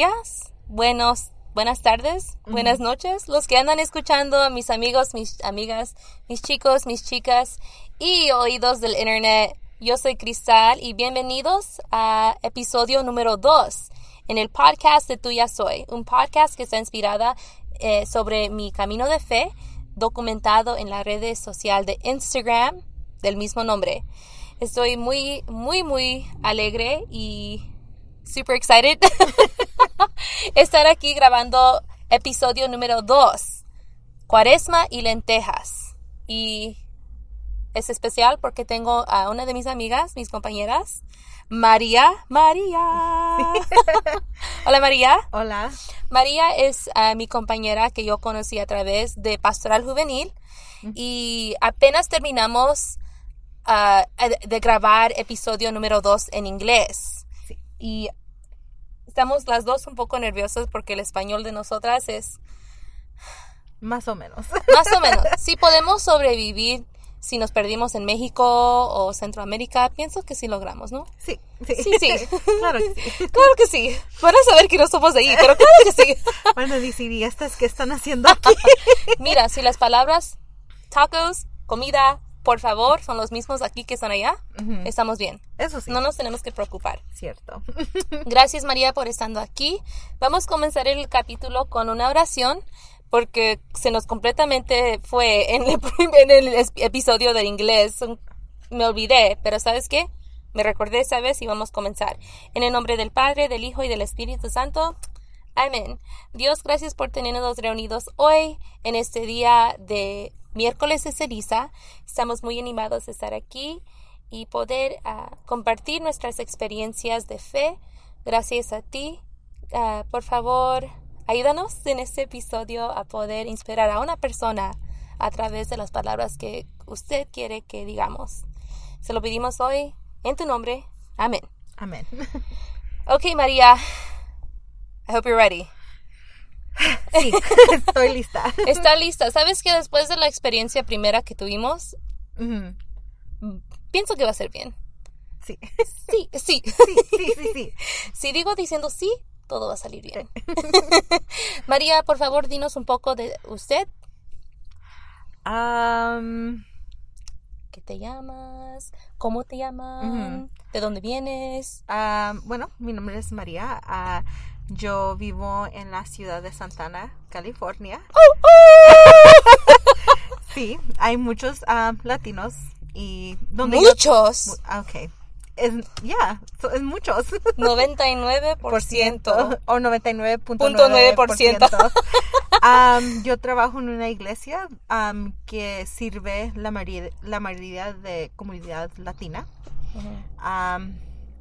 días, buenos, buenas tardes, buenas noches, los que andan escuchando, mis amigos, mis amigas, mis chicos, mis chicas y oídos del internet. Yo soy Cristal y bienvenidos a episodio número 2 en el podcast de Tuya Soy, un podcast que está inspirada eh, sobre mi camino de fe, documentado en la red social de Instagram del mismo nombre. Estoy muy, muy, muy alegre y super excited estar aquí grabando episodio número 2, Cuaresma y lentejas. Y es especial porque tengo a una de mis amigas, mis compañeras, María. María. Hola María. Hola. María es ah, mi compañera que yo conocí a través de Pastoral Juvenil y apenas terminamos ah, de grabar episodio número 2 en inglés. Y estamos las dos un poco nerviosas porque el español de nosotras es... Más o menos. Más o menos. Si podemos sobrevivir si nos perdimos en México o Centroamérica, pienso que sí logramos, ¿no? Sí, sí. Sí, sí. claro que sí. Claro que sí. Van a saber que no somos de ahí, pero claro que sí. Bueno, decir, ¿y estas qué están haciendo aquí? Mira, si las palabras tacos, comida, por favor, son los mismos aquí que están allá, estamos bien. Eso sí. No nos tenemos que preocupar. Cierto. Gracias María por estando aquí. Vamos a comenzar el capítulo con una oración porque se nos completamente fue en el, en el episodio del inglés. Me olvidé, pero ¿sabes qué? Me recordé esa vez y vamos a comenzar. En el nombre del Padre, del Hijo y del Espíritu Santo. Amén. Dios, gracias por tenernos reunidos hoy en este día de miércoles de ceniza. Estamos muy animados de estar aquí y poder uh, compartir nuestras experiencias de fe. Gracias a ti. Uh, por favor, ayúdanos en este episodio a poder inspirar a una persona a través de las palabras que usted quiere que digamos. Se lo pedimos hoy en tu nombre. Amén. Amén. Ok, María. I hope you're ready. Sí, estoy lista. Está lista. ¿Sabes que después de la experiencia primera que tuvimos, pienso que va a ser bien? Sí. Sí, sí. Sí, sí, sí, sí. Si digo diciendo sí, todo va a salir bien. María, por favor, dinos un poco de usted. Um, ¿Qué te llamas? ¿Cómo te llaman? ¿De dónde vienes? bueno, mi nombre es María. Yo vivo en la ciudad de Santana, California. sí, hay muchos ah, latinos y donde yo- Muchos. Mu- ah, ok. Es, ya, so- es muchos. 99%. o 99.9%. Punto nueve por ciento. Am, yo trabajo en una iglesia que sirve la mayoría, la mayoría de comunidad latina.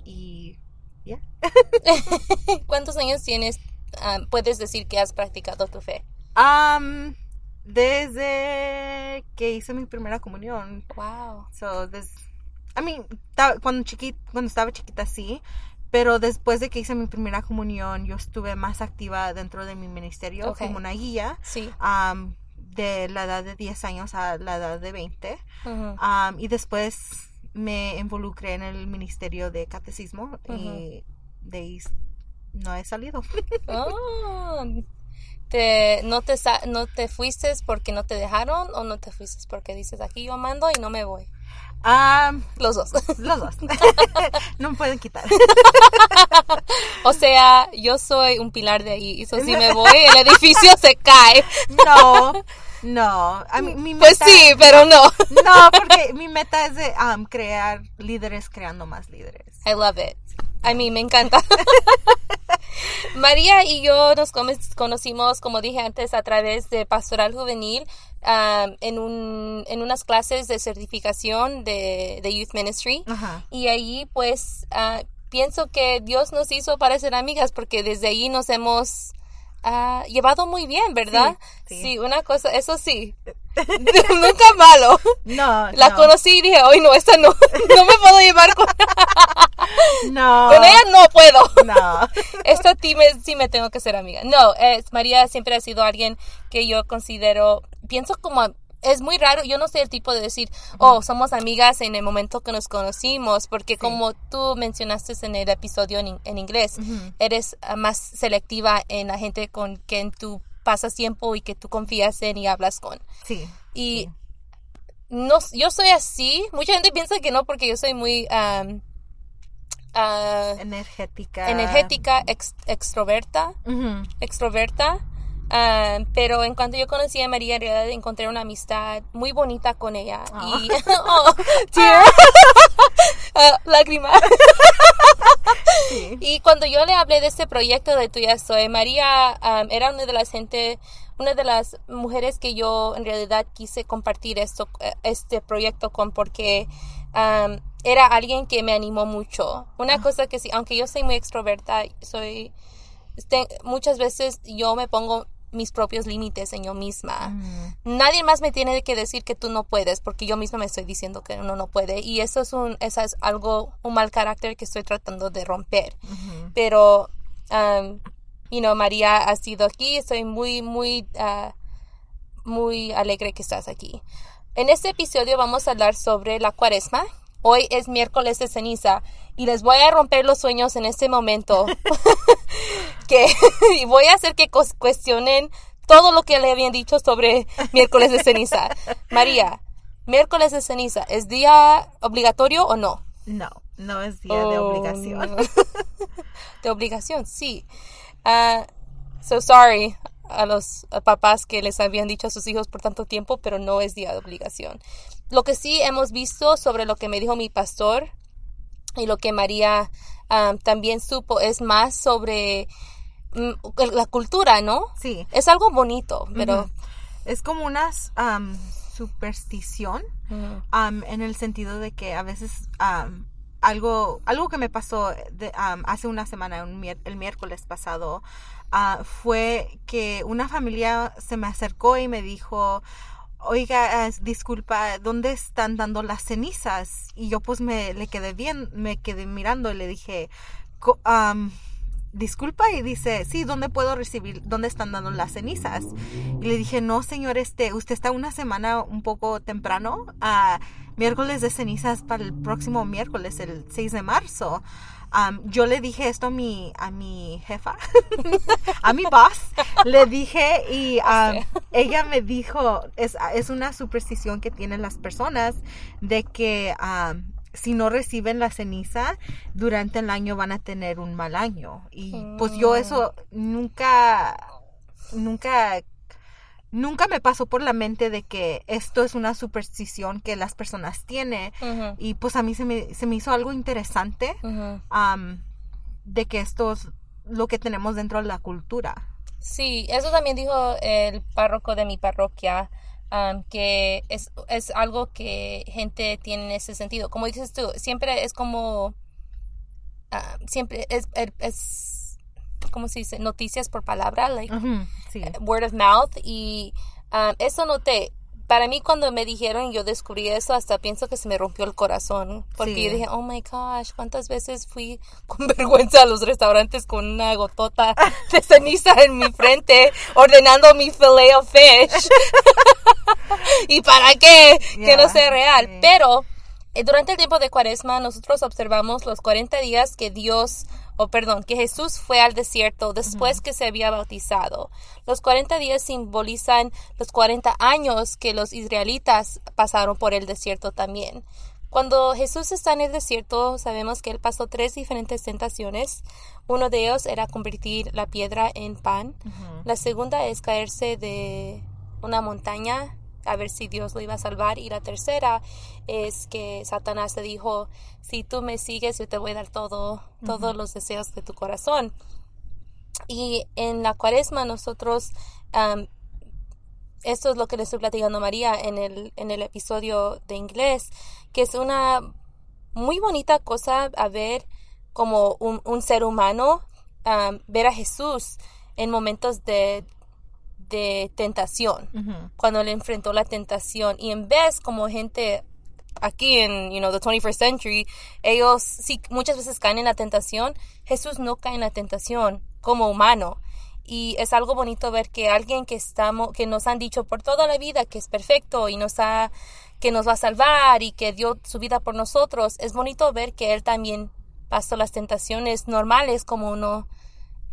Y ya. ¿Cuántos años tienes? ah, puedes decir que has practicado tu fe. Am, desde que hice mi primera comunión. Wow. So, des, I mean, ta- cuando, chiqui, cuando estaba chiquita sí, pero después de que hice mi primera comunión, yo estuve más activa dentro de mi ministerio como una guía. Sí. am, de la edad de 10 años a la edad de 20. Ujú. Am, y después me involucré en el ministerio de catecismo y de ahí no he salido. Oh, te, no, te, ¿No te fuiste porque no te dejaron o no te fuiste porque dices aquí yo mando y no me voy? Am, Los dos. los dos. no me pueden quitar. o sea, yo soy un pilar de ahí. Y so, si me voy, el edificio se cae. No, no. A mí, mi Pues meta- sí, pero no. No, porque mi meta es de am, crear líderes creando más líderes. I love it. A mí me encanta. María y yo nos conocimos, como dije antes, a través de Pastoral Juvenil um, en, un, en unas clases de certificación de, de Youth Ministry. Ajá. Y ahí, pues, ah, pienso que Dios nos hizo para ser amigas porque desde ahí nos hemos ah, llevado muy bien, ¿verdad? Sí, sí. una cosa, eso sí. Nunca malo. No, La no, conocí y dije, hoy no, esta no, no me puedo llevar con, No, con ella, no puedo. no. Esta sí me, sí me tengo que ser amiga. No, es, María siempre ha sido alguien que yo considero, pienso como es muy raro, yo no soy el tipo de decir, oh, somos amigas en el momento que nos conocimos, porque como tú mencionaste en el episodio en, en inglés, eres ah, más selectiva en la gente con quien tú pasas tiempo y que tú confías en y hablas con. Sí. Y no, yo soy así, mucha gente piensa que no porque yo soy muy... um, Energética. energética, ex- extroverta, extroverta. Ah, pero en cuanto yo conocí a María, en realidad encontré una amistad muy bonita con ella. Y, oh, tear. Ah, lágrima. Sí. Y cuando yo le hablé de este proyecto de Tuya Soy, María um, era una de las gente, una de las mujeres que yo en realidad quise compartir esto, eh, este proyecto con porque um, era alguien que me animó mucho. Una cosa que sí, aunque yo soy muy extroverta, soy te- muchas veces yo me pongo mis propios límites en yo misma. Nadie más me tiene que decir que tú no puedes, porque yo misma me estoy diciendo que uno no puede. Y eso es un, eso es algo, un mal carácter que estoy tratando de romper. Pero, um, you know, María ha sido aquí. Estoy muy, muy, ah, muy alegre que estás aquí. En este episodio vamos a hablar sobre la cuaresma. Hoy es miércoles de ceniza y les voy a romper los sueños en este momento. que y voy a hacer que cuestionen todo lo que le habían dicho sobre miércoles de ceniza. María, miércoles de ceniza, ¿es día obligatorio o no? No, no es día de Oh, obligación. no. de obligación, sí. Ah, so sorry a los papás que les habían dicho a sus hijos por tanto tiempo, pero no es día de obligación. Lo que sí hemos visto sobre lo que me dijo mi pastor y lo que María también supo es más sobre mm, la cultura, ¿no? Sí. Es algo bonito, pero... Es como una superstición en el sentido de que a veces algo, algo que me pasó de- hace una semana, un el miércoles pasado, ah, fue que una familia se me acercó y me dijo, oiga, disculpa, ¿dónde están dando las cenizas? Y yo pues me le quedé bien, me quedé mirando y le dije, "Co- am, disculpa y dice, sí, ¿dónde puedo recibir, dónde están dando las cenizas? Y le dije, no, señor, este, usted está una semana un poco temprano, a miércoles de cenizas para el próximo miércoles, el 6 de marzo. Am, yo le dije esto a mi, a mi jefa, a mi boss, le dije y ella me dijo, es, es una superstición que tienen las personas de que am, si no reciben la ceniza durante el año van a tener un mal año. Y pues yo eso nunca, nunca, nunca me pasó por la mente de que esto es una superstición que las personas tienen. Y pues a mí se me, se me hizo algo interesante de que esto es lo que tenemos dentro de la cultura. Sí, eso también dijo el párroco de mi parroquia, am, que es, es algo que gente tiene en ese sentido. Como dices tú, siempre es como, ah, siempre es, es, es, ¿cómo se dice? Noticias por palabra, like sí. word of mouth. Y am, eso noté. Para mí cuando me dijeron y yo descubrí eso, hasta pienso que se me rompió el corazón. Porque Sí. yo dije, oh my gosh, ¿cuántas veces fui con vergüenza a los restaurantes con una gotota de ceniza en mi frente ordenando mi filet of fish? ¿Y para qué? Que no sea real. sí. Pero eh, durante el tiempo de cuaresma nosotros observamos los 40 días que Dios, o perdón, que Jesús fue al desierto después que se había bautizado. Los 40 días simbolizan los 40 años que los israelitas pasaron por el desierto también. Cuando Jesús está en el desierto, sabemos que él pasó tres diferentes tentaciones. Uno de ellos era convertir la piedra en pan. La segunda es caerse de una montaña a ver si Dios lo iba a salvar. Y la tercera es que Satanás le dijo, si tú me sigues, yo te voy a dar todo, todos los deseos de tu corazón. Y en la cuaresma nosotros, esto es lo que le estoy platicando a María en el, en el episodio de inglés, que es una muy bonita cosa a ver como un, un ser humano, ver a Jesús en momentos de, de tentación. Cuando le enfrentó la tentación. Y en vez como gente aquí en you know the 21st century ellos sí muchas veces caen en la tentación. Jesús no cae en la tentación como humano. Y es algo bonito ver que alguien que estamos que nos han dicho por toda la vida que es perfecto y nos ha que nos va a salvar y que dio su vida por nosotros es bonito ver que él también pasó las tentaciones normales como uno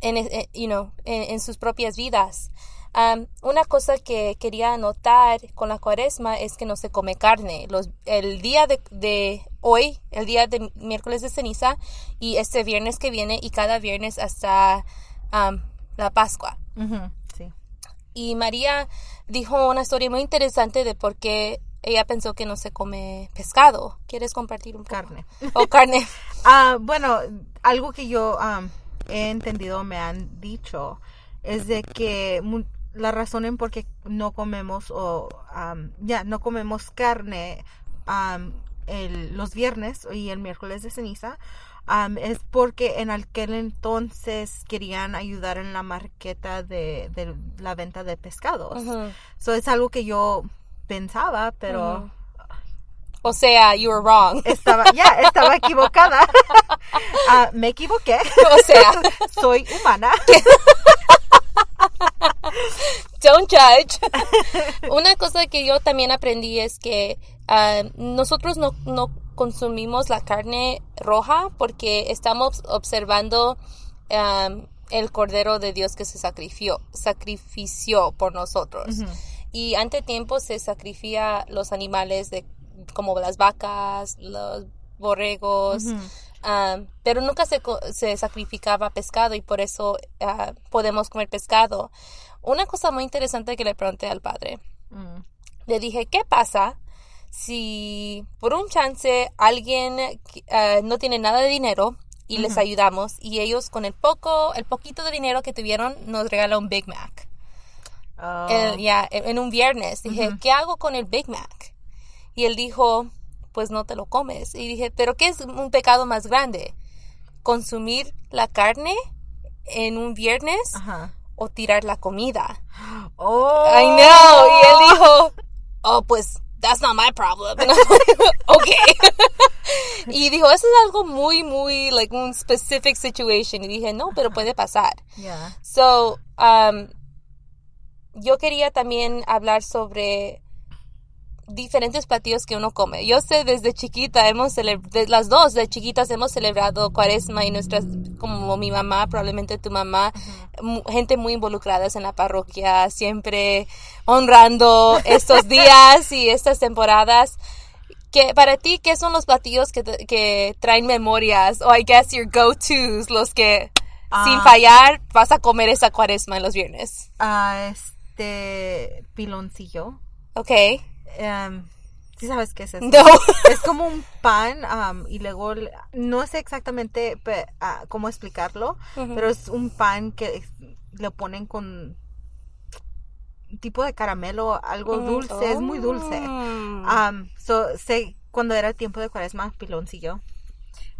en, eh, you know, en, sus propias vidas um, una cosa que quería anotar con la cuaresma es que no se come carne. Los, el día de, de, hoy, el día de miércoles de ceniza y este viernes que viene y cada viernes hasta um, la Pascua. sí. Y María dijo una historia muy interesante de por qué ella pensó que no se come pescado. ¿Quieres compartir un poco? Carne. O carne. Ah, bueno, algo que yo he entendido, me han dicho, es de que la razón en por qué no comemos o ya no comemos carne el, los viernes y el miércoles de ceniza es porque en aquel entonces querían ayudar en la marqueta de, la venta de pescados. Eso es algo que yo pensaba, pero... O sea, you were wrong. Estaba, ya, estaba equivocada. Ah, me equivoqué. O sea, soy humana. Don't judge. Una cosa que yo también aprendí es que ah, nosotros no, no consumimos la carne roja porque estamos observando um, el cordero de Dios que se sacrifició, sacrifició por nosotros. Y ante tiempo se sacrifica los animales de como las vacas, los borregos, um, pero nunca se, se, sacrificaba pescado y por eso uh, podemos comer pescado. Una cosa muy interesante que le pregunté al padre, mm. le dije, ¿qué pasa si por un chance alguien eh, no tiene nada de dinero y les ayudamos y ellos con el poco, el poquito de dinero que tuvieron nos regalan un Big Mac. Oh. ya, en un viernes dije, ¿qué hago con el Big Mac? Y él dijo, pues no te lo comes. Y dije, ¿pero qué es un pecado más grande? ¿Consumir la carne en un viernes o tirar la comida? Oh. I know. Y él dijo, oh, pues that's not my problem. okay. y dijo, eso es algo muy, muy, like, un specific situation. Y dije, no, pero puede pasar. Yeah. So, um, yo quería también hablar sobre diferentes platillos que uno come. Yo sé desde chiquita hemos celebrado, las dos de chiquitas hemos celebrado cuaresma y nuestras, como mi mamá, probablemente tu mamá, gente muy involucrada en la parroquia, siempre honrando estos días y estas temporadas. Que, para ti, ¿qué son los platillos que, que traen memorias? O I guess your go-tos, los que sin ah. fallar vas a comer esa cuaresma en los viernes. Ah, este piloncillo. Ok. Um, ¿Sí sabes qué es eso? No. Es como un pan y luego no sé exactamente ah, cómo explicarlo, pero es un pan que lo ponen con tipo de caramelo, algo mm, dulce, es muy dulce. Um, sé cuando era el tiempo de cuaresma, piloncillo.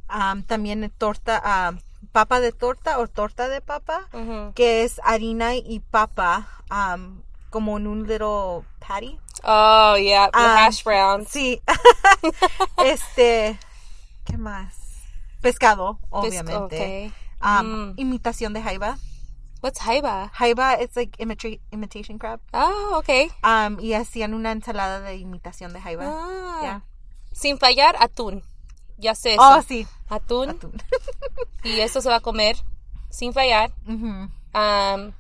Um, también torta, papa de torta o torta de papa, que es harina y papa, como en un little patty. Oh, yeah, the ah, hash browns. Sí. este, ¿qué más? Pescado, obviamente. Um, mm. Imitación de jaiba. What's jaiba? Jaiba is like imita imitation crab. Oh, okay. Um, y hacían una ensalada de imitación de jaiba. Ah. Sin fallar, atún. Ya sé eso. Oh, sí. Atún. atún. y eso se va a comer sin fallar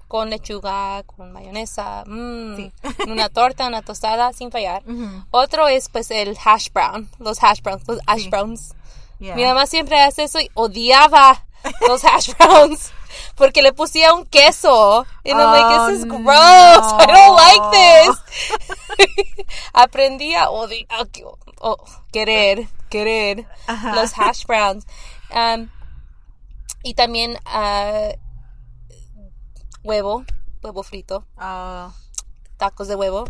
con lechuga, con mayonesa, mm, una torta, una tostada, sin fallar. Otro es pues el hash brown, los hash browns, los hash browns. Mi mamá siempre hace eso y odiaba los hash browns porque le pusía un queso. Y I'm like, this is oh, gross. I don't like this. Aprendí a odiar, oh, querer, querer los hash browns. y también uh, huevo, huevo frito, ah. tacos de huevo,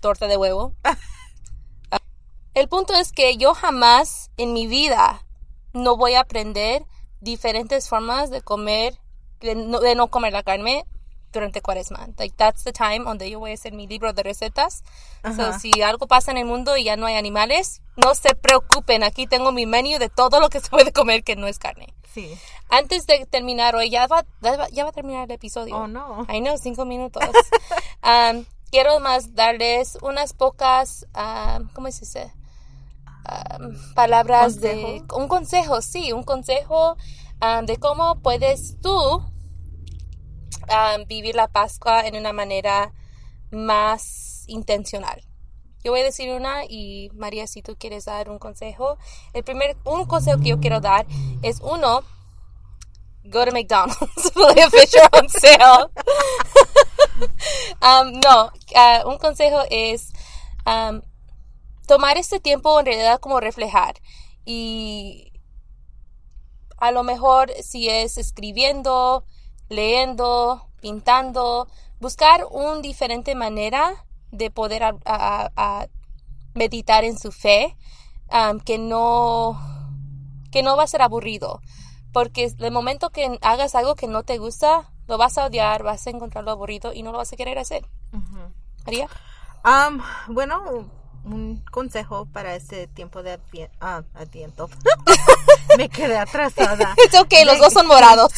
torta de huevo. El punto es que yo jamás en mi vida no voy a aprender diferentes formas de comer, de no, comer la carne, durante cuaresma. Like, that's the time donde yo voy a hacer mi libro de recetas. So, si algo pasa en el mundo y ya no hay animales, no se preocupen. Aquí tengo mi menú de todo lo que se puede comer que no es carne. Sí. Antes de terminar hoy, ya va, ya va a terminar el episodio. Oh, no. I know, cinco minutos. um, quiero más darles unas pocas, um, ¿cómo se dice? Um, palabras de... Un consejo, sí, un consejo um, de cómo puedes tú vivir la Pascua en una manera más intencional. Yo voy a decir una y María, si tú quieres dar un consejo. El primer, un consejo que yo quiero dar es uno, go to McDonald's, fish are on sale. um, no, uh, un consejo es um, tomar este tiempo en realidad como reflejar y a lo mejor si es escribiendo, leyendo, pintando, buscar una diferente manera de poder a, a, meditar en su fe um, que no que no va a ser aburrido. Porque el momento que hagas algo que no te gusta lo vas a odiar vas a encontrarlo aburrido y no lo vas a querer hacer. María. Um, bueno un consejo para este tiempo de ah, adviento. Me quedé atrasada. Es ok, los dos son morados.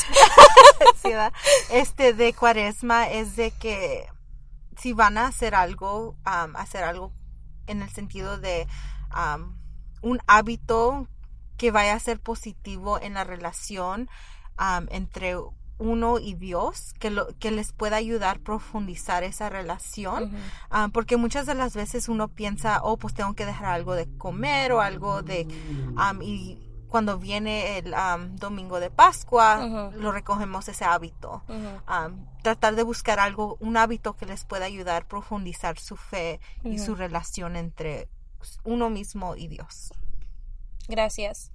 este de cuaresma es de que si van a hacer algo, hacer algo en el sentido de un hábito que vaya a ser positivo en la relación entre uno y Dios, que, lo, que les pueda ayudar a profundizar esa relación, porque muchas de las veces uno piensa, oh, pues tengo que dejar algo de comer o algo de... y cuando viene el domingo de Pascua, lo recogemos ese hábito. tratar de buscar algo, un hábito que les pueda ayudar a profundizar su fe y su relación entre uno mismo y Dios. Gracias.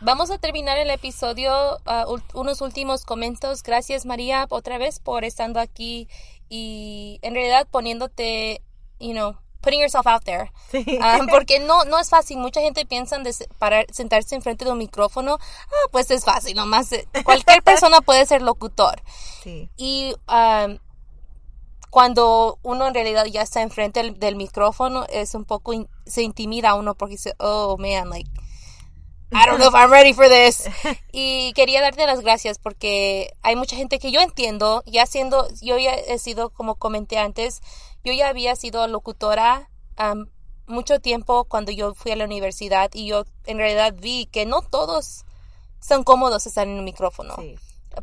vamos a terminar el episodio, uh, unos últimos comentarios. Gracias María otra vez por estando aquí y en realidad poniéndote, you know, putting yourself out there. Um, porque no, no es fácil. Mucha gente piensa de para sentarse enfrente de un micrófono. Ah, pues es fácil, nomás. Eh, cualquier persona puede ser locutor. Sí. Y um, cuando uno en realidad ya está enfrente del, micrófono, es un poco, se intimida a uno porque dice, oh man, like, I don't know if I'm ready for this. Y quería darte las gracias porque hay mucha gente que yo entiendo, ya siendo, yo ya he sido, como comenté antes, yo ya había sido locutora mucho tiempo cuando yo fui a la universidad y yo en realidad vi que no todos son cómodos estar en un micrófono.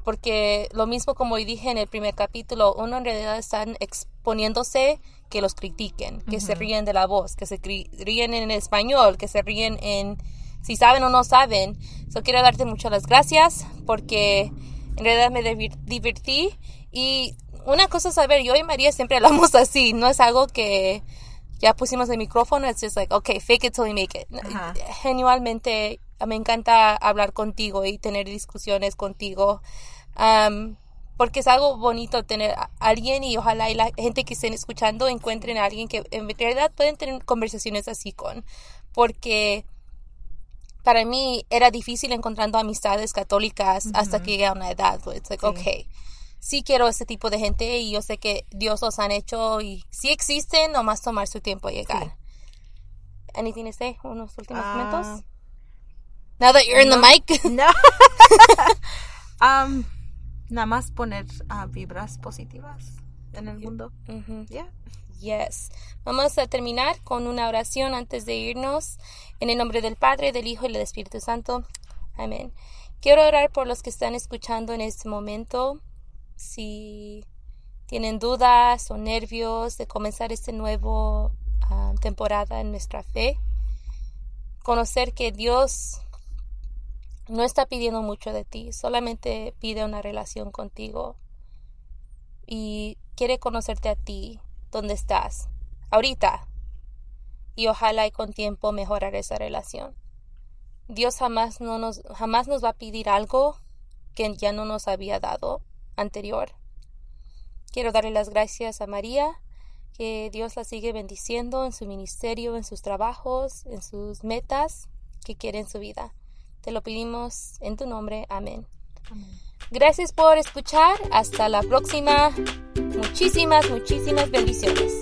Porque lo mismo como dije en el primer capítulo, uno en realidad están exponiéndose que los critiquen, que se ríen de la voz, que se ríen en español, que se ríen en si saben o no saben. Yo quiero darte muchas las gracias porque en realidad me divertí y una cosa es saber, yo y María siempre hablamos así, no es algo que ya pusimos el micrófono, es just like, okay, fake it till you make it. Genuinamente me encanta hablar contigo y tener discusiones contigo. Um, porque es algo bonito tener a alguien y ojalá y la gente que estén escuchando encuentren a alguien que en realidad pueden tener conversaciones así con. Porque para mí era difícil encontrando amistades católicas hasta que llegué a una edad. It's like, okay sí quiero ese tipo de gente y yo sé que Dios los han hecho y sí existen, nomás tomar su tiempo a llegar. Anything to say? Unos últimos uh, momentos. Now that you're in the mic. No. um, nada más poner uh, vibras positivas en el mundo. Yeah. Yes. Vamos a terminar con una oración antes de irnos. En el nombre del Padre, del Hijo y del Espíritu Santo. Amén. Quiero orar por los que están escuchando en este momento si tienen dudas o nervios de comenzar esta nueva ah, temporada en nuestra fe, conocer que Dios no está pidiendo mucho de ti, solamente pide una relación contigo y quiere conocerte a ti, donde estás, ahorita, y ojalá y con tiempo mejorar esa relación. Dios jamás, no nos, jamás nos va a pedir algo que ya no nos había dado anterior. Quiero darle las gracias a María, que Dios la sigue bendiciendo en su ministerio, en sus trabajos, en sus metas que quiere en su vida. Te lo pedimos en tu nombre. Amén. Gracias por escuchar. Hasta la próxima. Muchísimas, muchísimas bendiciones.